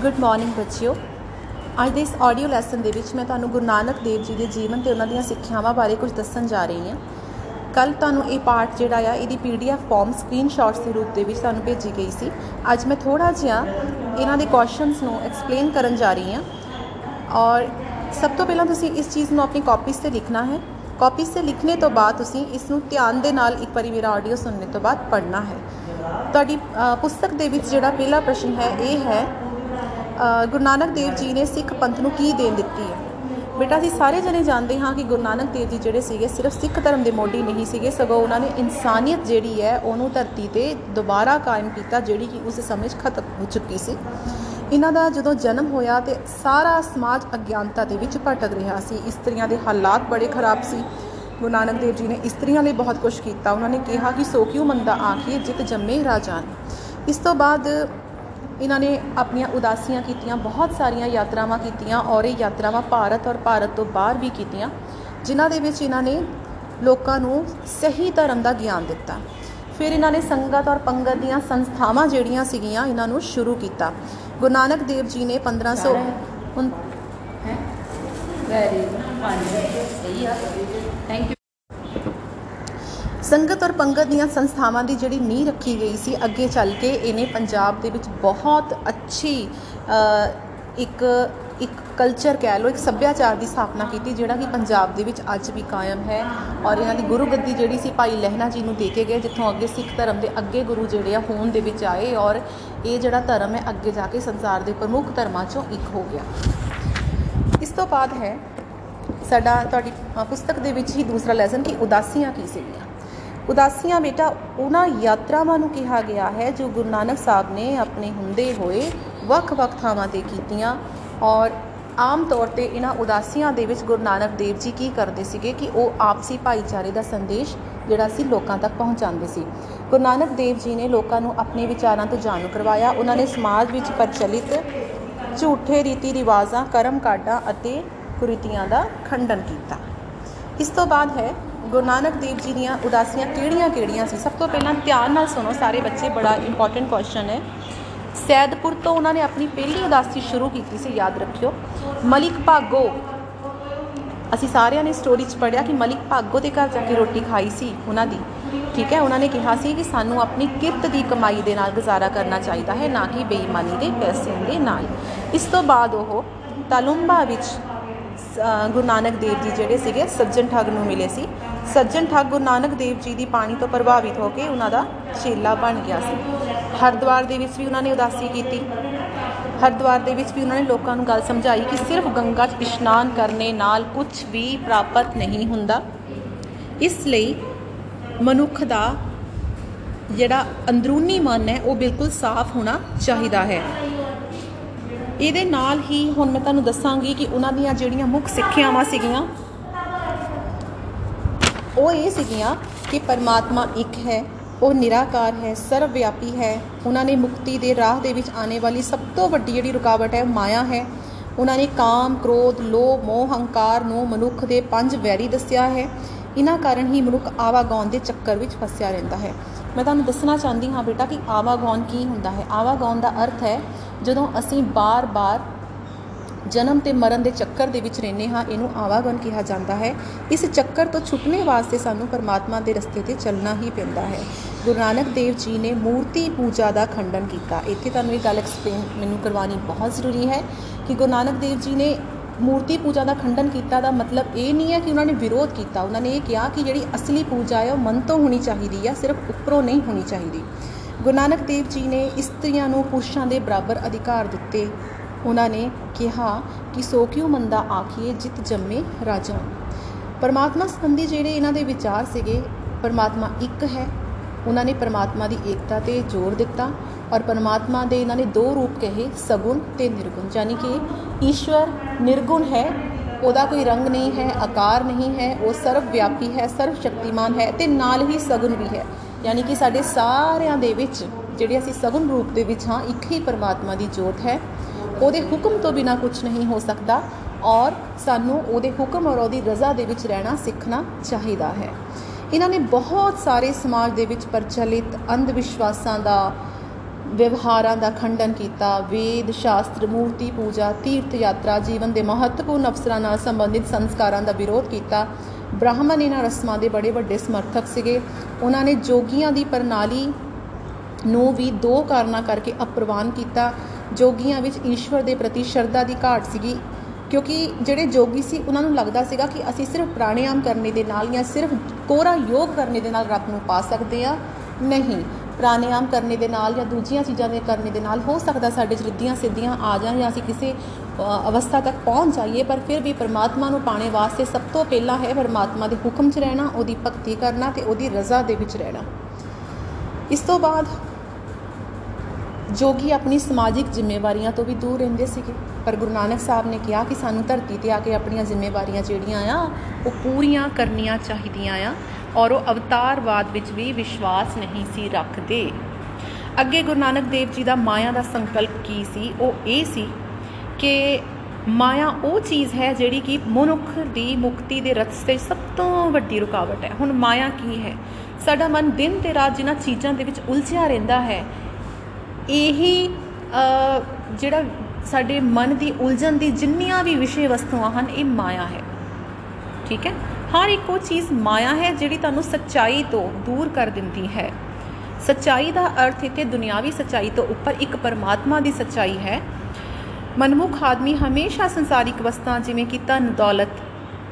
Good morning ਬੱਚਿਓ। ਅੱਜ ਦੇ ਇਸ ਆਡੀਓ ਲੈਸਨ ਦੇ ਵਿੱਚ ਮੈਂ ਤੁਹਾਨੂੰ ਗੁਰੂ ਨਾਨਕ ਦੇਵ ਜੀ ਦੇ ਜੀਵਨ ਤੇ ਉਹਨਾਂ ਦੀਆਂ ਸਿੱਖਿਆਵਾਂ ਬਾਰੇ ਕੁਝ ਦੱਸਣ ਜਾ ਰਹੀ ਹਾਂ। ਕੱਲ ਤੁਹਾਨੂੰ ਇਹ ਪਾਰਟ ਜਿਹੜਾ ਆ, ਇਹਦੀ ਪੀਡੀਐਫ ਫਾਰਮ ਸਕਰੀਨਸ਼ਾਟਸ ਦੇ ਰੂਪ ਦੇ ਵਿੱਚ ਤੁਹਾਨੂੰ ਭੇਜੀ ਗਈ ਸੀ। ਅੱਜ ਮੈਂ ਥੋੜਾ ਜਿਹਾ ਇਹਨਾਂ ਦੇ ਕੁਐਸਚਨਸ ਨੂੰ ਐਕਸਪਲੇਨ ਕਰਨ ਜਾ ਰਹੀ ਹਾਂ। ਔਰ ਸਭ ਤੋਂ ਪਹਿਲਾਂ ਤੁਸੀਂ ਇਸ ਚੀਜ਼ ਨੂੰ ਆਪਣੀ ਕਾਪੀਜ਼ ਤੇ ਲਿਖਣਾ ਹੈ। ਕਾਪੀਜ਼ ਤੇ ਲਿਖਣੇ ਤੋਂ ਬਾਅਦ ਤੁਸੀਂ ਇਸ ਨੂੰ ਧਿਆਨ ਦੇ ਨਾਲ ਇੱਕ ਵਾਰੀ ਮੇਰਾ ਆਡੀਓ ਸੁਣਨੇ ਤੋਂ ਬਾਅਦ ਪੜ੍ਹਨਾ ਹੈ। ਤੁਹਾਡੀ ਪੁਸਤਕ ਦੇ ਵਿੱਚ ਜਿਹੜਾ ਪਹਿਲਾ ਪ੍ਰਸ਼ਨ ਹੈ, ਇਹ ਹੈ ਗੁਰੂ ਨਾਨਕ ਦੇਵ ਜੀ ਨੇ ਸਿੱਖ ਪੰਥ ਨੂੰ ਕੀ ਦੇਣ ਦਿੱਤੀ ਹੈ? ਬੇਟਾ, ਅਸੀਂ ਸਾਰੇ ਜਣੇ ਜਾਣਦੇ ਹਾਂ ਕਿ ਗੁਰੂ ਨਾਨਕ ਦੇਵ ਜੀ ਜਿਹੜੇ ਸੀਗੇ ਸਿਰਫ ਸਿੱਖ ਧਰਮ ਦੇ ਮੋਢੀ ਨਹੀਂ ਸੀਗੇ, ਸਗੋਂ ਉਹਨਾਂ ਨੇ ਇਨਸਾਨੀਅਤ ਜਿਹੜੀ ਹੈ, ਉਹਨੂੰ ਧਰਤੀ ਤੇ ਦੁਬਾਰਾ ਕਾਇਮ ਕੀਤਾ, ਜਿਹੜੀ ਕਿ ਉਸ ਸਮੇਂ ਖਤਮ ਹੋ ਚੁੱਕੀ ਸੀ। ਇਹਨਾਂ ਦਾ ਜਦੋਂ ਜਨਮ ਹੋਇਆ ਤੇ ਸਾਰਾ ਸਮਾਜ ਅਗਿਆਨਤਾ ਦੇ ਵਿੱਚ ਭਟਕ ਰਿਹਾ ਸੀ। ਇਸਤਰੀਆਂ ਦੇ ਹਾਲਾਤ ਬੜੇ ਖਰਾਬ ਸੀ। ਗੁਰੂ ਨਾਨਕ ਦੇਵ ਜੀ ਨੇ ਇਸਤਰੀਆਂ ਲਈ ਬਹੁਤ ਕੁਝ ਕੀਤਾ। ਉਹਨਾਂ ਨੇ ਕਿਹਾ ਕਿ ਸੋ ਕਿਉ ਮੰਦਾ ਆਖੀਏ, ਜਿਤ ਜੰਮੇ ਰਾਜਾਨ ਇਸ ਤੋਂ ਬਾਅਦ ਇਹਨਾਂ ਨੇ ਆਪਣੀਆਂ ਉਦਾਸੀਆਂ ਕੀਤੀਆਂ ਬਹੁਤ ਸਾਰੀਆਂ ਯਾਤਰਾਵਾਂ ਕੀਤੀਆਂ ਔਰ ਇਹ ਯਾਤਰਾਵਾਂ ਭਾਰਤ ਔਰ ਭਾਰਤ ਤੋਂ ਬਾਹਰ ਵੀ ਕੀਤੀਆਂ ਜਿਨ੍ਹਾਂ ਦੇ ਵਿੱਚ ਇਹਨਾਂ ਨੇ ਲੋਕਾਂ ਨੂੰ ਸਹੀ ਧਰਮ ਦਾ ਗਿਆਨ ਦਿੱਤਾ। ਫਿਰ ਇਹਨਾਂ ਨੇ ਸੰਗਤ ਔਰ ਪੰਗਤ ਦੀਆਂ ਸੰਸਥਾਵਾਂ ਜਿਹੜੀਆਂ ਸੀਗੀਆਂ ਇਹਨਾਂ ਨੂੰ ਸ਼ੁਰੂ ਕੀਤਾ। ਗੁਰੂ ਨਾਨਕ ਦੇਵ ਜੀ ਨੇ 1500 ਵੈਰੀ ਸਹੀ ਆ। ਥੈਂਕ ਯੂ ਸੰਗਤ ਔਰ ਪੰਗਤ ਦੀਆਂ ਸੰਸਥਾਵਾਂ ਦੀ ਜਿਹੜੀ ਨੀਂਹ ਰੱਖੀ ਗਈ ਸੀ ਅੱਗੇ ਚੱਲ ਕੇ, ਇਹਨੇ ਪੰਜਾਬ ਦੇ ਵਿੱਚ ਬਹੁਤ ਅੱਛੀ ਇੱਕ ਇੱਕ ਕਲਚਰ ਕਹਿ ਲਓ, ਇੱਕ ਸੱਭਿਆਚਾਰ ਦੀ ਸਥਾਪਨਾ ਕੀਤੀ, ਜਿਹੜਾ ਕਿ ਪੰਜਾਬ ਦੇ ਵਿੱਚ ਅੱਜ ਵੀ ਕਾਇਮ ਹੈ। ਔਰ ਇਹਨਾਂ ਦੀ ਗੁਰੂ ਗੱਦੀ ਜਿਹੜੀ ਸੀ ਭਾਈ ਲਹਿਣਾ ਜੀ ਨੂੰ ਦੇ ਕੇ ਗਏ, ਜਿੱਥੋਂ ਅੱਗੇ ਸਿੱਖ ਧਰਮ ਦੇ ਅੱਗੇ ਗੁਰੂ ਜਿਹੜੇ ਆ ਹੋਂਦ ਦੇ ਵਿੱਚ ਆਏ ਔਰ ਇਹ ਜਿਹੜਾ ਧਰਮ ਹੈ, ਅੱਗੇ ਜਾ ਕੇ ਸੰਸਾਰ ਦੇ ਪ੍ਰਮੁੱਖ ਧਰਮਾਂ ਚੋਂ ਇੱਕ ਹੋ ਗਿਆ। ਇਸ ਤੋਂ ਬਾਅਦ ਹੈ, ਸਾਡਾ ਤੁਹਾਡੀ ਪੁਸਤਕ ਦੇ ਵਿੱਚ ਹੀ ਦੂਸਰਾ ਲੈਸਨ ਕਿ ਉਦਾਸੀਆਂ ਕੀ ਸੀਗੀਆਂ? ਉਦਾਸੀਆਂ ਬੇਟਾ, ਉਹਨਾਂ ਯਾਤਰਾਵਾਂ ਨੂੰ ਕਿਹਾ ਗਿਆ ਹੈ, ਜੋ ਗੁਰੂ ਨਾਨਕ ਸਾਹਿਬ ਨੇ ਆਪਣੇ ਹੁੰਦੇ ਹੋਏ ਵੱਖ-ਵੱਖ ਥਾਵਾਂ ਤੇ ਕੀਤੀਆਂ। ਔਰ ਆਮ ਤੌਰ ਤੇ ਇਹਨਾਂ ਉਦਾਸੀਆਂ ਦੇ ਵਿੱਚ ਗੁਰੂ ਨਾਨਕ ਦੇਵ ਜੀ ਕੀ ਕਰਦੇ ਸੀਗੇ ਕਿ ਉਹ ਆਪਸੀ ਭਾਈਚਾਰੇ ਦਾ ਸੰਦੇਸ਼ ਜਿਹੜਾ ਸੀ, ਲੋਕਾਂ ਤੱਕ ਪਹੁੰਚਾਉਂਦੇ ਸੀ। ਗੁਰੂ ਨਾਨਕ ਦੇਵ ਜੀ ਨੇ ਲੋਕਾਂ ਨੂੰ ਆਪਣੇ ਵਿਚਾਰਾਂ ਤੋਂ ਜਾਣੂ ਕਰਵਾਇਆ। ਉਹਨਾਂ ਨੇ ਸਮਾਜ ਵਿੱਚ ਪ੍ਰਚਲਿਤ ਝੂਠੇ ਰੀਤੀ ਰਿਵਾਜ਼ਾਂ ਕਰਮ ਕਾਡਾਂ ਅਤੇ ਕੁਰੀਤੀਆਂ ਦਾ ਖੰਡਨ ਕੀਤਾ। ਇਸ ਤੋਂ ਬਾਅਦ ਹੈ ਗੁਰੂ ਨਾਨਕ ਦੇਵ ਜੀ ਦੀਆਂ ਉਦਾਸੀਆਂ ਕਿਹੜੀਆਂ-ਕਿਹੜੀਆਂ ਸੀ? ਸਭ ਤੋਂ ਪਹਿਲਾਂ ਧਿਆਨ ਨਾਲ ਸੁਣੋ, ਸਾਰੇ ਬੱਚੇ ਬੜਾ ਇੰਪੋਰਟੈਂਟ ਕੁਐਸਚਨ ਹੈ। ਸੈਦਪੁਰ ਤੋਂ ਉਹਨਾਂ ਨੇ ਆਪਣੀ ਪਹਿਲੀ ਉਦਾਸੀ ਸ਼ੁਰੂ ਕੀਤੀ ਸੀ, ਯਾਦ ਰੱਖਿਓ। ਮਲਿਕ ਭਾਗੋ। ਅਸੀਂ ਸਾਰਿਆਂ ਨੇ ਸਟੋਰੀ 'ਚ ਪੜਿਆ ਕਿ ਮਲਿਕ ਭਾਗੋ ਦੇ ਘਰ ਜਾ ਕੇ ਰੋਟੀ ਖਾਈ ਸੀ ਉਹਨਾਂ ਦੀ। ਠੀਕ ਹੈ, ਉਹਨਾਂ ਨੇ ਕਿਹਾ ਸੀ ਕਿ ਸਾਨੂੰ ਆਪਣੀ ਕਿਰਤ ਦੀ ਕਮਾਈ ਦੇ ਨਾਲ ਗੁਜ਼ਾਰਾ ਕਰਨਾ ਚਾਹੀਦਾ ਹੈ, ਨਾ ਕਿ ਬੇਈਮਾਨੀ ਦੇ ਪੈਸਿਆਂ ਦੇ ਨਾਲ। ਇਸ ਤੋਂ ਬਾਅਦ ਉਹ ਤਾਲੁੰਬਾ ਵਿੱਚ ਗੁਰੂ ਨਾਨਕ ਦੇਵ ਜੀ ਜਿਹੜੇ ਸੀਗੇ, ਸੱਜਣ ਠੱਗ ਨੂੰ ਮਿਲੇ ਸੀ। ਸੱਜਣ ਠੱਗ ਗੁਰੂ ਨਾਨਕ ਦੇਵ ਜੀ ਦੀ ਬਾਣੀ ਤੋਂ ਪ੍ਰਭਾਵਿਤ ਹੋ ਕੇ ਉਹਨਾਂ ਦਾ ਚੇਲਾ ਬਣ ਗਿਆ ਸੀ। ਹਰਦੁਆਰ ਦੇ ਵਿੱਚ ਵੀ ਉਹਨਾਂ ਨੇ ਉਦਾਸੀ ਕੀਤੀ। ਹਰਦੁਆਰ ਦੇ ਵਿੱਚ ਵੀ ਉਹਨਾਂ ਨੇ ਲੋਕਾਂ ਨੂੰ ਗੱਲ ਸਮਝਾਈ ਕਿ ਸਿਰਫ ਗੰਗਾ 'ਚ ਇਸ਼ਨਾਨ ਕਰਨੇ ਨਾਲ ਕੁਝ ਵੀ ਪ੍ਰਾਪਤ ਨਹੀਂ ਹੁੰਦਾ। ਇਸ ਲਈ ਮਨੁੱਖ ਦਾ ਜਿਹੜਾ ਅੰਦਰੂਨੀ ਮਨ ਹੈ, ਉਹ ਬਿਲਕੁਲ ਸਾਫ਼ ਹੋਣਾ ਚਾਹੀਦਾ ਹੈ। ਇਹਦੇ ਨਾਲ ਹੀ ਹੁਣ ਮੈਂ ਤੁਹਾਨੂੰ ਦੱਸਾਂਗੀ ਕਿ ਉਹਨਾਂ ਦੀਆਂ ਜਿਹੜੀਆਂ ਮੁੱਖ ਸਿੱਖਿਆਵਾਂ ਸੀਗੀਆਂ ਉਹ ਇਹ ਸੀਗੀਆਂ ਕਿ ਪਰਮਾਤਮਾ ਇੱਕ ਹੈ ਉਹ ਨਿਰਾਕਾਰ ਹੈ ਸਰਵ ਵਿਆਪੀ ਹੈ। ਉਹਨਾਂ ਨੇ ਮੁਕਤੀ ਦੇ ਰਾਹ ਦੇ ਵਿੱਚ ਆਉਣੇ ਵਾਲੀ ਸਭ ਤੋਂ ਵੱਡੀ ਜਿਹੜੀ ਰੁਕਾਵਟ ਹੈ ਮਾਇਆ ਹੈ। ਉਹਨਾਂ ਨੇ ਕਾਮ, ਕ੍ਰੋਧ, ਲੋਭ, ਮੋਹ, ਹੰਕਾਰ ਨੂੰ ਮਨੁੱਖ ਦੇ ਪੰਜ ਵੈਰੀ ਦੱਸਿਆ ਹੈ। ਇਹਨਾਂ ਕਾਰਨ ਹੀ ਮਨੁੱਖ ਆਵਾਗੌਣ ਦੇ ਚੱਕਰ ਵਿੱਚ ਫਸਿਆ ਰਹਿੰਦਾ ਹੈ। ਮੈਂ ਤੁਹਾਨੂੰ ਦੱਸਣਾ ਚਾਹੁੰਦੀ ਹਾਂ ਬੇਟਾ ਕਿ ਆਵਾਗੌਣ ਕੀ ਹੁੰਦਾ ਹੈ? ਆਵਾਗੌਣ ਦਾ ਅਰਥ ਹੈ ਜਦੋਂ ਅਸੀਂ ਬਾਰ-ਬਾਰ ਜਨਮ ਤੇ ਮਰਨ ਦੇ ਚੱਕਰ ਦੇ ਵਿੱਚ ਰਹਿੰਦੇ ਹਾਂ, ਇਹਨੂੰ ਆਵਾਗਮਨ ਕਿਹਾ ਜਾਂਦਾ ਹੈ। ਇਸ ਚੱਕਰ ਤੋਂ ਛੁੱਟਣੇ ਵਾਸਤੇ ਸਾਨੂੰ ਪਰਮਾਤਮਾ ਦੇ ਰਸਤੇ ਤੇ ਚੱਲਣਾ ਹੀ ਪੈਂਦਾ ਹੈ। ਗੁਰੂ ਨਾਨਕ ਦੇਵ ਜੀ ਨੇ ਮੂਰਤੀ ਪੂਜਾ ਦਾ ਖੰਡਨ ਕੀਤਾ। ਇੱਥੇ ਤੁਹਾਨੂੰ ਇਹ ਗੱਲ ਐਕਸਪਲੇਨ ਮੈਨੂੰ ਕਰਵਾਉਣੀ ਬਹੁਤ ਜ਼ਰੂਰੀ ਹੈ ਕਿ ਗੁਰੂ ਨਾਨਕ ਦੇਵ ਜੀ ਨੇ ਮੂਰਤੀ ਪੂਜਾ ਦਾ ਖੰਡਨ ਕੀਤਾ ਦਾ ਮਤਲਬ ਇਹ ਨਹੀਂ ਹੈ ਕਿ ਉਹਨਾਂ ਨੇ ਵਿਰੋਧ ਕੀਤਾ। ਉਹਨਾਂ ਨੇ ਇਹ ਕਿਹਾ ਕਿ ਜਿਹੜੀ ਅਸਲੀ ਪੂਜਾ ਹੈ, ਉਹ ਮਨ ਤੋਂ ਹੋਣੀ ਚਾਹੀਦੀ ਹੈ, ਸਿਰਫ ਉੱਪਰੋਂ ਨਹੀਂ ਹੋਣੀ ਚਾਹੀਦੀ। ਗੁਰੂ ਨਾਨਕ ਦੇਵ ਜੀ ਨੇ ਇਸਤਰੀਆਂ ਨੂੰ ਪੁਰਸ਼ਾਂ ਦੇ ਬਰਾਬਰ ਅਧਿਕਾਰ ਦਿੱਤੇ। ਉਹਨਾਂ ਨੇ ਕਿਹਾ ਕਿ ਸੋ ਕਿਉ ਮੰਦਾ ਆਖੀਏ, ਜਿਤ ਜੰਮੇ ਰਾਜਾ। ਪਰਮਾਤਮਾ ਸੰਬੰਧੀ ਜਿਹੜੇ ਇਹਨਾਂ ਦੇ ਵਿਚਾਰ ਸੀਗੇ, ਪਰਮਾਤਮਾ ਇੱਕ ਹੈ। ਉਹਨਾਂ ਨੇ ਪਰਮਾਤਮਾ ਦੀ ਏਕਤਾ ਤੇ ਜ਼ੋਰ ਦਿੱਤਾ ਔਰ ਪਰਮਾਤਮਾ ਦੇ ਇਹਨਾਂ ਨੇ ਦੋ ਰੂਪ ਕਹੇ, ਸਗੁਣ ਤੇ ਨਿਰਗੁਣ। ਯਾਨੀ ਕਿ ਈਸ਼ਵਰ ਨਿਰਗੁਣ ਹੈ, ਉਹਦਾ ਕੋਈ ਰੰਗ ਨਹੀਂ ਹੈ, ਆਕਾਰ ਨਹੀਂ ਹੈ, ਉਹ ਸਰਵ ਵਿਆਪੀ ਹੈ ਸਰਵ ਸ਼ਕਤੀਮਾਨ ਹੈ ਤੇ ਨਾਲ ਹੀ ਸਗੁਣ ਵੀ ਹੈ। ਯਾਨੀ ਕਿ ਸਾਡੇ ਸਾਰਿਆਂ ਦੇ ਵਿੱਚ ਜਿਹੜੇ ਅਸੀਂ ਸਗੁਣ ਰੂਪ ਦੇ ਵਿੱਚ ਹਾਂ ਇੱਕ ਹੀ ਪਰਮਾਤਮਾ ਦੀ ਜੋਤ ਹੈ। ਉਹਦੇ ਹੁਕਮ ਤੋਂ ਬਿਨਾ ਕੁਝ ਨਹੀਂ ਹੋ ਸਕਦਾ ਔਰ ਸਾਨੂੰ ਉਹਦੇ ਹੁਕਮ ਔਰ ਉਹਦੀ ਰਜ਼ਾ ਦੇ ਵਿੱਚ ਰਹਿਣਾ, ਸਿੱਖਣਾ ਚਾਹੀਦਾ ਹੈ। ਇਹਨਾਂ ਨੇ ਬਹੁਤ ਸਾਰੇ ਸਮਾਜ ਦੇ ਵਿੱਚ ਪ੍ਰਚਲਿਤ ਅੰਧ ਵਿਸ਼ਵਾਸਾਂ ਦਾ, ਵਿਵਹਾਰਾਂ ਦਾ ਖੰਡਨ ਕੀਤਾ। ਵੇਦ, ਸ਼ਾਸਤਰ, ਮੂਰਤੀ ਪੂਜਾ, ਤੀਰਥ ਯਾਤਰਾ, ਜੀਵਨ ਦੇ ਮਹੱਤਵਪੂਰਨ ਅਵਸਰਾਂ ਨਾਲ ਸੰਬੰਧਿਤ ਸੰਸਕਾਰਾਂ ਦਾ ਵਿਰੋਧ ਕੀਤਾ। ਬ੍ਰਾਹਮਣ ਇਹਨਾਂ ਰਸਮਾਂ ਦੇ ਬੜੇ ਵੱਡੇ ਸਮਰਥਕ ਸੀਗੇ। ਉਹਨਾਂ ਨੇ ਜੋਗੀਆਂ ਦੀ ਪ੍ਰਣਾਲੀ ਨੂੰ ਵੀ ਦੋ ਕਾਰਨਾਂ ਕਰਕੇ ਅਪਰਵਾਨ ਕੀਤਾ। ਜੋਗੀਆਂ ਵਿੱਚ ਈਸ਼ਵਰ ਦੇ ਪ੍ਰਤੀ ਸ਼ਰਧਾ ਦੀ ਘਾਟ ਸੀਗੀ, ਕਿਉਂਕਿ ਜਿਹੜੇ ਜੋਗੀ ਸੀ, ਉਹਨਾਂ ਨੂੰ ਲੱਗਦਾ ਸੀਗਾ ਕਿ ਅਸੀਂ ਸਿਰਫ ਪ੍ਰਾਣਾਯਾਮ ਕਰਨੇ ਦੇ ਨਾਲ ਜਾਂ ਸਿਰਫ ਕੋਰਾ ਯੋਗ ਕਰਨੇ ਦੇ ਨਾਲ ਰੱਬ ਨੂੰ ਪਾ ਸਕਦੇ ਆ ਨਹੀਂ ਪ੍ਰਾਣਾਯਾਮ ਕਰਨੇ ਦੇ ਨਾਲ ਜਾਂ ਦੂਜੀਆਂ ਚੀਜ਼ਾਂ ਦੇ ਕਰਨੇ ਦੇ ਨਾਲ ਹੋ ਸਕਦਾ ਸਾਡੇ ਚ ਰਿੱਧੀਆਂ ਸਿੱਧੀਆਂ ਆ ਜਾਣ ਜਾਂ ਅਸੀਂ ਕਿਸੇ ਅਵਸਥਾ ਤੱਕ ਪਹੁੰਚ ਜਾਈਏ, ਪਰ ਫਿਰ ਵੀ ਪਰਮਾਤਮਾ ਨੂੰ ਪਾਣੇ ਵਾਸਤੇ ਸਭ ਤੋਂ ਪਹਿਲਾਂ ਹੈ ਪਰਮਾਤਮਾ ਦੇ ਹੁਕਮ 'ਚ ਰਹਿਣਾ, ਉਹਦੀ ਭਗਤੀ ਕਰਨਾ ਤੇ ਉਹਦੀ ਰਜ਼ਾ ਦੇ ਵਿੱਚ ਰਹਿਣਾ। ਇਸ ਤੋਂ ਬਾਅਦ ਜੋਗੀ ਆਪਣੀ ਸਮਾਜਿਕ ਜ਼ਿੰਮੇਵਾਰੀਆਂ ਤੋਂ ਵੀ ਦੂਰ ਰਹਿੰਦੇ ਸੀਗੇ। ਪਰ ਗੁਰੂ ਨਾਨਕ ਸਾਹਿਬ ਨੇ ਕਿਹਾ ਕਿ ਸਾਨੂੰ ਧਰਤੀ ਤੇ ਆ ਕੇ ਆਪਣੀਆਂ ਜ਼ਿੰਮੇਵਾਰੀਆਂ ਜਿਹੜੀਆਂ ਆ, ਉਹ ਪੂਰੀਆਂ ਕਰਨੀਆਂ ਚਾਹੀਦੀਆਂ ਆ। ਔਰ ਉਹ ਅਵਤਾਰਵਾਦ ਵਿੱਚ ਵੀ ਵਿਸ਼ਵਾਸ ਨਹੀਂ ਸੀ ਰੱਖਦੇ। ਅੱਗੇ ਗੁਰੂ ਨਾਨਕ ਦੇਵ ਜੀ ਦਾ ਮਾਇਆ ਦਾ ਸੰਕਲਪ ਕੀ ਸੀ? ਉਹ ਇਹ ਸੀ ਕਿ ਮਾਇਆ ਉਹ ਚੀਜ਼ ਹੈ ਜਿਹੜੀ ਕਿ ਮਨੁੱਖ ਦੀ ਮੁਕਤੀ ਦੇ ਰਸਤੇ ਸਭ ਤੋਂ ਵੱਡੀ ਰੁਕਾਵਟ ਹੈ। ਹੁਣ ਮਾਇਆ ਕੀ ਹੈ? ਸਾਡਾ ਮਨ ਦਿਨ ਤੇ ਰਾਤ ਜਿਨ੍ਹਾਂ ਚੀਜ਼ਾਂ ਦੇ ਵਿੱਚ ਉਲਝਿਆ ਰਹਿੰਦਾ ਹੈ, ਇਹੀ ਜਿਹੜਾ ਸਾਡੇ ਮਨ ਦੀ ਉਲਝਣ ਦੀ ਜਿੰਨੀਆਂ ਵੀ ਵਿਸ਼ੇ ਵਸਤੂਆਂ ਹਨ, ਇਹ ਮਾਇਆ ਹੈ। ਠੀਕ ਹੈ? ਹਰ ਇੱਕ ਉਹ ਚੀਜ਼ ਮਾਇਆ ਹੈ ਜਿਹੜੀ ਤੁਹਾਨੂੰ ਸੱਚਾਈ ਤੋਂ ਦੂਰ ਕਰ ਦਿੰਦੀ ਹੈ। ਸੱਚਾਈ ਦਾ ਅਰਥ ਇੱਥੇ ਦੁਨਿਆਵੀ ਸੱਚਾਈ ਤੋਂ ਉੱਪਰ ਇੱਕ ਪਰਮਾਤਮਾ ਦੀ ਸੱਚਾਈ ਹੈ। ਮਨਮੁਖ ਆਦਮੀ ਹਮੇਸ਼ਾ ਸੰਸਾਰਿਕ ਵਸਤਾਂ, ਜਿਵੇਂ ਕਿ ਧਨ, ਦੌਲਤ,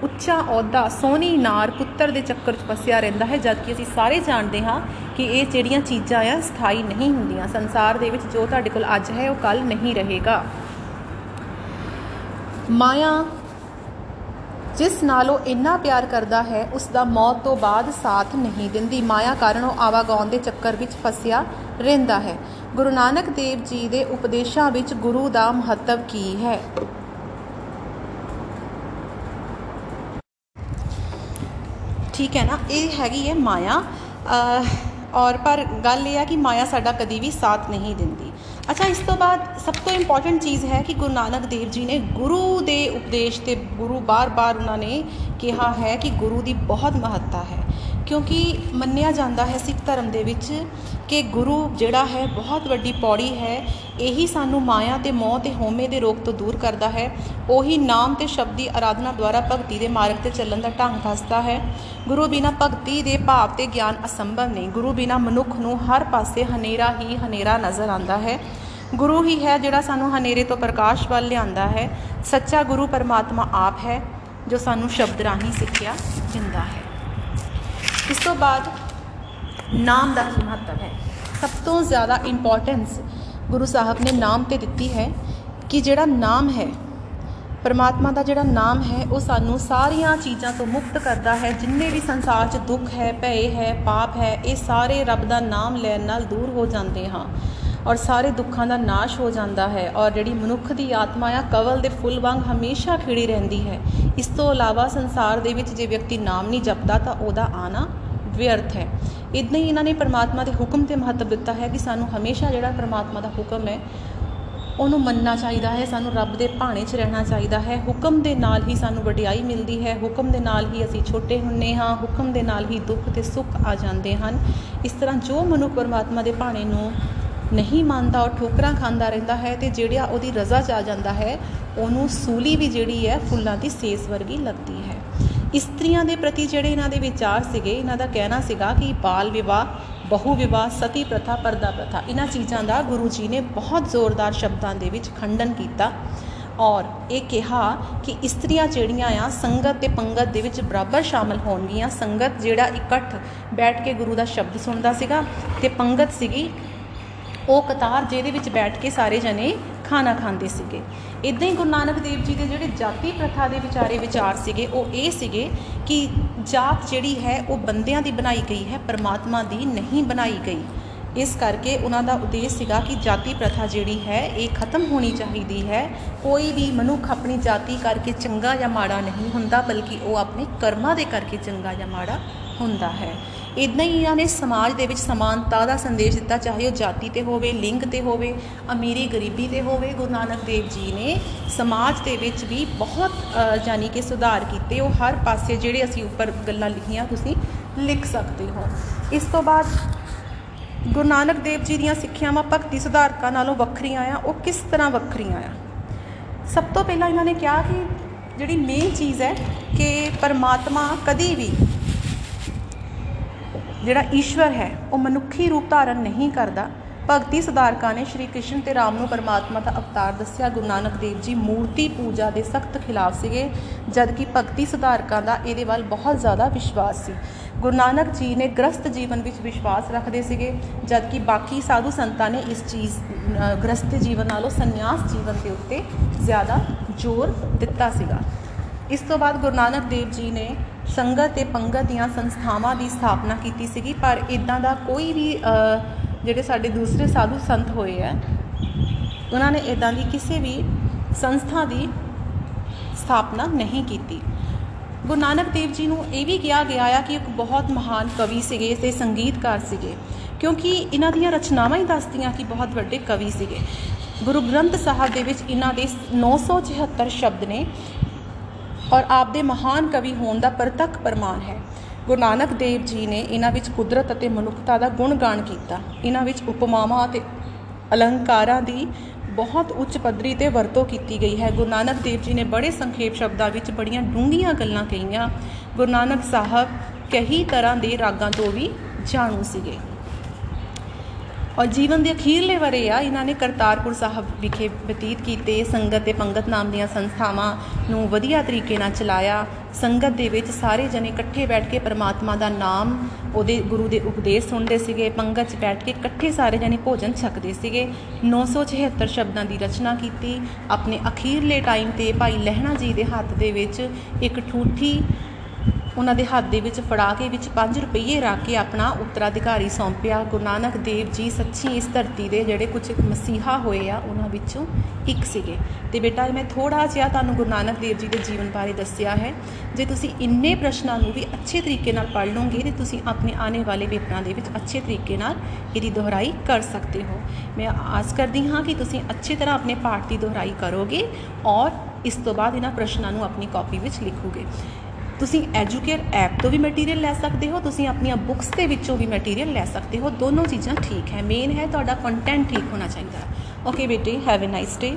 ਉੱਚਾ ਅਹੁਦਾ, ਸੋਹਣੀ ਨਾਰ, ਪੁੱਤਰ ਦੇ ਚੱਕਰ 'ਚ ਫਸਿਆ ਰਹਿੰਦਾ ਹੈ, ਜਦਕਿ ਅਸੀਂ ਸਾਰੇ ਜਾਣਦੇ ਹਾਂ ਕਿ ਇਹ ਜਿਹੜੀਆਂ ਚੀਜ਼ਾਂ ਆ, ਸਥਾਈ ਨਹੀਂ ਹੁੰਦੀਆਂ। ਸੰਸਾਰ ਦੇ ਵਿੱਚ ਜੋ ਤੁਹਾਡੇ ਕੋਲ ਅੱਜ ਹੈ, ਉਹ ਕੱਲ ਨਹੀਂ ਰਹੇਗਾ। ਮਾਇਆ ਜਿਸ ਨਾਲ ਉਹ ਇੰਨਾ ਪਿਆਰ ਕਰਦਾ ਹੈ ਉਸ ਦਾ ਮੌਤ ਤੋਂ ਬਾਅਦ ਸਾਥ ਨਹੀਂ ਦਿੰਦੀ। ਮਾਇਆ ਕਾਰਨ ਉਹ ਆਵਾਗਾਉਣ ਦੇ ਚੱਕਰ ਵਿੱਚ ਫਸਿਆ ਰਹਿੰਦਾ ਹੈ। ਗੁਰੂ ਨਾਨਕ ਦੇਵ ਜੀ ਦੇ ਉਪਦੇਸ਼ਾਂ ਵਿੱਚ ਗੁਰੂ ਦਾ ਮਹੱਤਵ ਕੀ ਹੈ? ਠੀਕ ਹੈ ਨਾ? ਇਹ ਹੈਗੀ ਹੈ ਮਾਇਆ। ਔਰ ਪਰ ਗੱਲ ਇਹ ਹੈ ਕਿ ਮਾਇਆ ਸਾਡਾ ਕਦੀ ਵੀ ਸਾਥ ਨਹੀਂ ਦਿੰਦੀ। ਅੱਛਾ, ਇਸ ਤੋਂ ਬਾਅਦ ਸਭ ਤੋਂ ਇੰਪੋਰਟੈਂਟ ਚੀਜ਼ ਹੈ ਕਿ ਗੁਰੂ ਨਾਨਕ ਦੇਵ ਜੀ ਨੇ ਗੁਰੂ ਦੇ ਉਪਦੇਸ਼ ਤੇ ਗੁਰੂ ਬਾਰ-ਬਾਰ ਉਹਨਾਂ ਨੇ ਕਿਹਾ ਹੈ ਕਿ ਗੁਰੂ ਦੀ ਬਹੁਤ ਮਹੱਤਤਾ ਹੈ। ਕਿਉਂਕਿ ਮੰਨਿਆ ਜਾਂਦਾ ਹੈ ਸਿੱਖ ਧਰਮ ਦੇ ਵਿੱਚ ਕਿ ਗੁਰੂ ਜਿਹੜਾ ਹੈ ਬਹੁਤ ਵੱਡੀ ਪੌੜੀ ਹੈ, ਇਹੀ ਸਾਨੂੰ ਮਾਇਆ ਤੇ ਮੋਹ ਤੇ ਹੋਮੇ ਦੇ ਰੋਗ ਤੋਂ ਦੂਰ ਕਰਦਾ ਹੈ। ਉਹੀ ਨਾਮ ਤੇ ਸ਼ਬਦ ਦੀ ਆਰਾਧਨਾ ਦੁਆਰਾ ਭਗਤੀ ਦੇ ਮਾਰਗ ਤੇ ਚੱਲਣ ਦਾ ਢੰਗ ਦੱਸਦਾ ਹੈ। ਗੁਰੂ ਬਿਨਾ ਭਗਤੀ ਦੇ ਭਾਵ ਤੇ ਗਿਆਨ ਅਸੰਭਵ ਨਹੀਂ। ਗੁਰੂ ਬਿਨਾ ਮਨੁੱਖ ਨੂੰ ਹਰ ਪਾਸੇ ਹਨੇਰਾ ਹੀ ਹਨੇਰਾ ਨਜ਼ਰ ਆਉਂਦਾ ਹੈ। ਗੁਰੂ ਹੀ ਹੈ ਜਿਹੜਾ ਸਾਨੂੰ ਹਨੇਰੇ ਤੋਂ ਪ੍ਰਕਾਸ਼ ਵੱਲ ਲਿਆਂਦਾ ਹੈ। ਸੱਚਾ ਗੁਰੂ ਪਰਮਾਤਮਾ ਆਪ ਹੈ, ਜੋ ਸਾਨੂੰ ਸ਼ਬਦ ਰਾਹੀਂ ਸਿੱਖਿਆ ਦਿੰਦਾ ਹੈ। ਇਸ ਤੋਂ ਬਾਅਦ ਨਾਮ ਦਾ ਕੀ ਮਹੱਤਵ ਹੈ? ਸਭ ਤੋਂ ਜ਼ਿਆਦਾ ਇੰਪੋਰਟੈਂਸ ਗੁਰੂ ਸਾਹਿਬ ਨੇ ਨਾਮ ਤੇ ਦਿੱਤੀ ਹੈ ਕਿ ਜਿਹੜਾ ਨਾਮ ਹੈ, ਪਰਮਾਤਮਾ ਦਾ ਜਿਹੜਾ ਨਾਮ ਹੈ, ਉਹ ਸਾਨੂੰ ਸਾਰੀਆਂ ਚੀਜ਼ਾਂ ਤੋਂ ਮੁਕਤ ਕਰਦਾ ਹੈ। ਜਿੰਨੇ ਵੀ ਸੰਸਾਰ 'ਚ ਦੁੱਖ ਹੈ ਭੈ ਹੈ, ਪਾਪ ਹੈ, ਇਹ ਸਾਰੇ ਰੱਬ ਦਾ ਨਾਮ ਲੈਣ ਨਾਲ ਦੂਰ ਹੋ ਜਾਂਦੇ ਹਾਂ। ਔਰ ਸਾਰੇ ਦੁੱਖਾਂ ਦਾ ਨਾਸ਼ ਹੋ ਜਾਂਦਾ ਹੈ ਔਰ ਜਿਹੜੀ ਮਨੁੱਖ ਦੀ ਆਤਮਾ ਆ, ਕਵਲ ਦੇ ਫੁੱਲ ਵਾਂਗ ਹਮੇਸ਼ਾ ਖਿੜੀ ਰਹਿੰਦੀ ਹੈ। ਇਸ ਤੋਂ ਇਲਾਵਾ ਸੰਸਾਰ ਦੇ ਵਿੱਚ ਜੇ ਵਿਅਕਤੀ ਨਾਮ ਨਹੀਂ ਜਪਦਾ ਤਾਂ ਉਹਦਾ ਆਣਾ ਵਿਅਰਥ ਹੈ। ਇਦਾਂ ਹੀ ਇਹਨਾਂ ਨੇ ਪਰਮਾਤਮਾ ਦੇ ਹੁਕਮ ਤੇ ਮਹੱਤਵ ਦਿੱਤਾ ਹੈ ਕਿ ਸਾਨੂੰ ਹਮੇਸ਼ਾ ਜਿਹੜਾ ਪਰਮਾਤਮਾ ਦਾ ਹੁਕਮ ਹੈ, ਉਹਨੂੰ ਮੰਨਣਾ ਚਾਹੀਦਾ ਹੈ, ਸਾਨੂੰ ਰੱਬ ਦੇ ਭਾਣੇ 'ਚ ਰਹਿਣਾ ਚਾਹੀਦਾ ਹੈ। ਹੁਕਮ ਦੇ ਨਾਲ ਹੀ ਸਾਨੂੰ ਵਡਿਆਈ ਮਿਲਦੀ ਹੈ, ਹੁਕਮ ਦੇ ਨਾਲ ਹੀ ਅਸੀਂ ਛੋਟੇ ਹੁੰਨੇ ਹਾਂ, ਹੁਕਮ ਦੇ ਨਾਲ ਹੀ ਦੁੱਖ ਤੇ ਸੁੱਖ ਆ ਜਾਂਦੇ ਹਨ। ਇਸ ਤਰ੍ਹਾਂ ਜੋ ਮਨੁੱਖ ਪਰਮਾਤਮਾ ਦੇ ਭਾਣੇ ਨੂੰ ਨਹੀਂ ਮੰਨਦਾ, ਉਹ ਠੋਕਰਾਂ ਖਾਂਦਾ ਰਹਿੰਦਾ ਹੈ ਤੇ ਜਿਹੜਾ ਉਹਦੀ ਰਜ਼ਾ ਚ ਆ ਜਾਂਦਾ ਹੈ, ਉਹਨੂੰ ਸੂਲੀ ਵੀ ਜਿਹੜੀ ਹੈ ਫੁੱਲਾਂ ਦੀ ਸੇਸ ਵਰਗੀ ਲੱਗਦੀ ਹੈ। ਇਸਤਰੀਆਂ ਦੇ ਪ੍ਰਤੀ ਜਿਹੜੇ ਇਹਨਾਂ ਦੇ ਵਿਚਾਰ ਸੀਗੇ, ਇਹਨਾਂ ਦਾ ਕਹਿਣਾ ਸੀਗਾ ਕਿ ਬਾਲ ਵਿਵਾਹ, ਬਹੁ ਵਿਵਾਹ, ਸਤੀ ਪ੍ਰਥਾ, ਪਰਦਾ ਪ੍ਰਥਾ, ਇਹਨਾਂ ਚੀਜ਼ਾਂ ਦਾ ਗੁਰੂ ਜੀ ਨੇ ਬਹੁਤ ਜ਼ੋਰਦਾਰ ਸ਼ਬਦਾਂ ਦੇ ਵਿੱਚ ਖੰਡਨ ਕੀਤਾ ਔਰ ਇਹ ਕਿਹਾ ਕਿ ਇਸਤਰੀਆਂ ਜਿਹੜੀਆਂ ਆ ਸੰਗਤ ਤੇ ਪੰਗਤ ਦੇ ਵਿੱਚ ਬਰਾਬਰ ਸ਼ਾਮਲ ਹੋਣਗੀਆਂ। ਸੰਗਤ ਜਿਹੜਾ ਇਕੱਠ ਬੈਠ ਕੇ ਗੁਰੂ ਦਾ ਸ਼ਬਦ ਸੁਣਦਾ ਸੀਗਾ ਤੇ ਪੰਗਤ ਸੀਗੀ ਉਹ ਕਤਾਰ ਜਿਹਦੇ ਵਿੱਚ ਬੈਠ ਕੇ ਸਾਰੇ ਜਣੇ ਖਾਣਾ ਖਾਂਦੇ ਸੀਗੇ। ਇਦਾਂ ਹੀ ਗੁਰੂ ਨਾਨਕ ਦੇਵ ਜੀ ਦੇ ਜਿਹੜੇ ਜਾਤੀ ਪ੍ਰਥਾ ਦੇ ਵਿਚਾਰੇ ਵਿਚਾਰ ਸੀਗੇ, ਉਹ ਇਹ ਸੀਗੇ ਕਿ ਜਾਤ ਜਿਹੜੀ ਹੈ, ਉਹ ਬੰਦਿਆਂ ਦੀ ਬਣਾਈ ਗਈ ਹੈ, ਪਰਮਾਤਮਾ ਦੀ ਨਹੀਂ ਬਣਾਈ ਗਈ। ਇਸ ਕਰਕੇ ਉਹਨਾਂ ਦਾ ਉਦੇਸ਼ ਸੀਗਾ ਕਿ ਜਾਤੀ ਪ੍ਰਥਾ ਜਿਹੜੀ ਹੈ, ਇਹ ਖਤਮ ਹੋਣੀ ਚਾਹੀਦੀ ਹੈ। ਕੋਈ ਵੀ ਮਨੁੱਖ ਆਪਣੀ ਜਾਤੀ ਕਰਕੇ ਚੰਗਾ ਜਾਂ ਮਾੜਾ ਨਹੀਂ ਹੁੰਦਾ, ਬਲਕਿ ਉਹ ਆਪਣੇ ਕਰਮਾਂ ਦੇ ਕਰਕੇ ਚੰਗਾ ਜਾਂ ਮਾੜਾ ਹੁੰਦਾ ਹੈ। ਇਦਾਂ ਹੀ ਇਹਨਾਂ ਨੇ ਸਮਾਜ ਦੇ ਵਿੱਚ ਸਮਾਨਤਾ ਦਾ ਸੰਦੇਸ਼ ਦਿੱਤਾ, ਚਾਹੇ ਉਹ ਜਾਤੀ ਤੇ ਹੋਵੇ, ਲਿੰਗ ਤੇ ਹੋਵੇ, ਅਮੀਰੀ ਗਰੀਬੀ ਤੇ ਹੋਵੇ, ਗੁਰੂ ਨਾਨਕ ਦੇਵ ਜੀ ਨੇ ਸਮਾਜ ਦੇ ਵਿੱਚ ਵੀ ਬਹੁਤ ਜਾਨੀ ਕਿ ਸੁਧਾਰ ਕੀਤੇ। ਉਹ ਹਰ ਪਾਸੇ ਜਿਹੜੇ ਅਸੀਂ ਉੱਪਰ ਗੱਲਾਂ ਲਿਖੀਆਂ, ਤੁਸੀਂ ਲਿਖ ਸਕਦੇ ਹੋ। ਇਸ ਤੋਂ ਬਾਅਦ ਗੁਰੂ ਨਾਨਕ ਦੇਵ ਜੀ ਦੀਆਂ ਸਿੱਖਿਆਵਾਂ ਭਗਤੀ ਸੁਧਾਰਕਾਂ ਨਾਲੋਂ ਵੱਖਰੀਆਂ ਆ। ਉਹ ਕਿਸ ਤਰ੍ਹਾਂ ਵੱਖਰੀਆਂ ਆ? ਸਭ ਤੋਂ ਪਹਿਲਾਂ ਇਹਨਾਂ ਨੇ ਕਿਹਾ ਕਿ ਜਿਹੜੀ ਮੇਨ ਚੀਜ਼ ਹੈ ਕਿ ਪਰਮਾਤਮਾ ਕਦੀ ਵੀ ਜਿਹੜਾ ਈਸ਼ਵਰ ਹੈ ਉਹ ਮਨੁੱਖੀ ਰੂਪ ਧਾਰਨ ਨਹੀਂ ਕਰਦਾ। ਭਗਤੀ ਸੁਧਾਰਕਾਂ ਨੇ ਸ਼੍ਰੀ ਕ੍ਰਿਸ਼ਨ ਤੇ ਰਾਮ ਨੂੰ ਪਰਮਾਤਮਾ ਦਾ ਅਵਤਾਰ ਦੱਸਿਆ। ਗੁਰੂ ਨਾਨਕ ਦੇਵ ਜੀ ਮੂਰਤੀ ਪੂਜਾ ਦੇ ਸਖਤ ਖਿਲਾਫ ਸੀਗੇ ਜਦ ਕਿ ਭਗਤੀ ਸੁਧਾਰਕਾਂ ਦਾ ਇਹਦੇ ਵੱਲ ਬਹੁਤ ਜ਼ਿਆਦਾ ਵਿਸ਼ਵਾਸ ਸੀ। ਗੁਰੂ ਨਾਨਕ ਜੀ ਨੇ ਗ੍ਰਸਤ ਜੀਵਨ ਵਿੱਚ ਵਿਸ਼ਵਾਸ ਰੱਖਦੇ ਸੀਗੇ ਜਦ ਕਿ ਬਾਕੀ ਸਾਧੂ ਸੰਤਾਂ ਨੇ ਇਸ ਚੀਜ਼ ਅ, ਗ੍ਰਸਤ ਜੀਵਨ ਨਾਲੋਂ ਸੰਨਿਆਸ ਜੀਵਨ ਦੇ ਉੱਤੇ ਜ਼ਿਆਦਾ ਜ਼ੋਰ ਦਿੱਤਾ ਸੀਗਾ। ਇਸ ਤੋਂ ਬਾਅਦ ਗੁਰੂ ਨਾਨਕ ਦੇਵ ਜੀ ਨੇ ਸੰਗਤ ਤੇ ਪੰਗਤ ਦੀਆਂ ਸੰਸਥਾਵਾਂ ਦੀ ਸਥਾਪਨਾ ਕੀਤੀ ਸੀਗੀ ਪਰ ਇਦਾਂ ਦਾ ਕੋਈ ਵੀ ਅ, ਜਿਹੜੇ ਸਾਡੇ ਦੂਸਰੇ ਸਾਧੂ ਸੰਤ ਹੋਏ ਆ ਉਹਨਾਂ ਨੇ ਇਦਾਂ ਦੀ ਕਿਸੇ ਵੀ ਸੰਸਥਾ ਦੀ ਸਥਾਪਨਾ ਨਹੀਂ ਕੀਤੀ। ਗੁਰੂ ਨਾਨਕ ਦੇਵ ਜੀ ਨੂੰ ਇਹ ਵੀ ਕਿਹਾ ਗਿਆ ਆ ਕਿ ਇੱਕ ਬਹੁਤ ਮਹਾਨ ਕਵੀ ਸੀਗੇ ਤੇ ਸੰਗੀਤਕਾਰ ਸੀਗੇ ਕਿਉਂਕਿ ਇਹਨਾਂ ਦੀਆਂ ਰਚਨਾਵਾਂ ਹੀ ਦੱਸਦੀਆਂ ਕਿ ਬਹੁਤ ਵੱਡੇ ਕਵੀ ਸੀਗੇ। ਗੁਰੂ ਗ੍ਰੰਥ ਸਾਹਿਬ ਦੇ ਵਿੱਚ ਇਹਨਾਂ ਦੇ 974 ਸ਼ਬਦ ਨੇ ਔਰ ਆਪ ਦੇ ਮਹਾਨ ਕਵੀ ਹੋਣ ਦਾ ਪ੍ਰਤੱਖ ਪ੍ਰਮਾਣ ਹੈ। ਗੁਰੂ ਨਾਨਕ ਦੇਵ ਜੀ ਨੇ ਇਹਨਾਂ ਵਿੱਚ ਕੁਦਰਤ ਅਤੇ ਮਨੁੱਖਤਾ ਦਾ ਗੁਣਗਾਨ ਕੀਤਾ। ਇਹਨਾਂ ਵਿੱਚ ਉਪਮਾਵਾਂ ਅਤੇ ਅਲੰਕਾਰਾਂ ਦੀ ਬਹੁਤ ਉੱਚ ਪੱਧਰੀ ਤੇ ਵਰਤੋਂ ਕੀਤੀ ਗਈ ਹੈ। ਗੁਰੂ ਨਾਨਕ ਦੇਵ ਜੀ ਨੇ ਬੜੇ ਸੰਖੇਪ ਸ਼ਬਦਾਂ ਵਿੱਚ ਬੜੀਆਂ ਡੂੰਘੀਆਂ ਗੱਲਾਂ ਕਹੀਆਂ। ਗੁਰੂ ਨਾਨਕ ਸਾਹਿਬ ਕਈ ਤਰ੍ਹਾਂ ਦੇ ਰਾਗਾਂ ਤੋਂ ਵੀ ਜਾਣੂ ਸੀਗੇ। ਔਰ ਜੀਵਨ ਦੇ ਅਖੀਰਲੇ ਵਰੇ ਆ, ਇਹਨਾਂ ਨੇ ਕਰਤਾਰਪੁਰ ਸਾਹਿਬ ਵਿਖੇ ਬਤੀਤ ਕੀਤੇ, ਸੰਗਤ ਤੇ ਪੰਗਤ ਨਾਮ ਦੀਆਂ ਸੰਸਥਾਵਾਂ ਨੂੰ ਵਧੀਆ ਤਰੀਕੇ ਨਾਲ ਚਲਾਇਆ। ਸੰਗਤ ਦੇ ਵਿੱਚ ਸਾਰੇ ਜਣੇ ਇਕੱਠੇ ਬੈਠ ਕੇ ਪ੍ਰਮਾਤਮਾ ਦਾ ਨਾਮ, ਉਹਦੇ ਗੁਰੂ ਦੇ ਉਪਦੇਸ਼ ਸੁਣਦੇ ਸੀਗੇ। ਪੰਗਤ 'ਚ ਬੈਠ ਕੇ ਇਕੱਠੇ ਸਾਰੇ ਜਣੇ ਭੋਜਨ ਛਕਦੇ ਸੀਗੇ। 976 ਸ਼ਬਦਾਂ ਦੀ ਰਚਨਾ ਕੀਤੀ। ਆਪਣੇ ਅਖੀਰਲੇ ਟਾਈਮ ਤੇ ਭਾਈ ਲਹਿਣਾ ਜੀ ਦੇ ਹੱਥ ਦੇ ਵਿੱਚ ਇੱਕ ਠੂਠੀ ਉਹਨਾਂ ਦੇ ਹੱਥ ਦੇ ਵਿੱਚ ਫੜਾ ਕੇ ਵਿੱਚ 5 ਰੁਪਏ ਰੱਖ ਕੇ ਆਪਣਾ ਉੱਤਰਾਧਿਕਾਰੀ ਸੌਂਪਿਆ। ਗੁਰੂ ਨਾਨਕ ਦੇਵ ਜੀ ਸੱਚੀ ਇਸ ਧਰਤੀ ਦੇ ਜਿਹੜੇ ਕੁਝ ਮਸੀਹਾ ਹੋਏ ਆ, ਉਹਨਾਂ ਵਿੱਚੋਂ ਇੱਕ ਸੀਗੇ। ਤੇ ਬੇਟਾ ਮੈਂ ਥੋੜਾ ਜਿਹਾ ਤੁਹਾਨੂੰ ਗੁਰੂ ਨਾਨਕ ਦੇਵ ਜੀ ਦੇ ਜੀਵਨ ਬਾਰੇ ਦੱਸਿਆ ਹੈ। ਜੇ ਤੁਸੀਂ ਇੰਨੇ ਪ੍ਰਸ਼ਨਾਂ ਨੂੰ ਵੀ ਅੱਛੇ ਤਰੀਕੇ ਨਾਲ ਪੜ੍ਹ ਲਓਗੇ, ਤੇ ਤੁਸੀਂ ਆਪਣੇ ਆਉਣੇ ਵਾਲੇ ਪੇਪਰਾਂ ਦੇ ਵਿੱਚ ਅੱਛੇ ਤਰੀਕੇ ਨਾਲ ਇਹਦੀ ਦੁਹਰਾਈ ਕਰ ਸਕਦੇ ਹੋ। ਮੈਂ ਆਸ ਕਰਦੀ ਹਾਂ ਕਿ ਤੁਸੀਂ ਅੱਛੀ ਤਰ੍ਹਾਂ ਆਪਣੇ ਪਾਠ ਦੀ ਦੁਹਰਾਈ ਕਰੋਗੇ ਔਰ ਇਸ ਤੋਂ ਬਾਅਦ ਇਹਨਾਂ ਪ੍ਰਸ਼ਨਾਂ ਨੂੰ ਆਪਣੀ ਕਾਪੀ ਵਿੱਚ ਲਿਖੋਗੇ। ਤੁਸੀਂ ਐਜੂਕੇਅਰ ਐਪ ਤੋਂ ਵੀ ਮਟੀਰੀਅਲ ਲੈ ਸਕਦੇ ਹੋ, ਤੁਸੀਂ ਆਪਣੀਆਂ ਬੁੱਕਸ ਦੇ ਵਿੱਚੋਂ ਵੀ ਮਟੀਰੀਅਲ ਲੈ ਸਕਦੇ ਹੋ। ਦੋਨੋਂ ਚੀਜ਼ਾਂ ਠੀਕ ਹੈ। ਮੇਨ ਹੈ ਤੁਹਾਡਾ ਕੰਟੈਂਟ ਠੀਕ ਹੋਣਾ ਚਾਹੀਦਾ। ਓਕੇ ਬੇਟੇ ਹੈਵ ਅ ਨਾਈਸ ਡੇ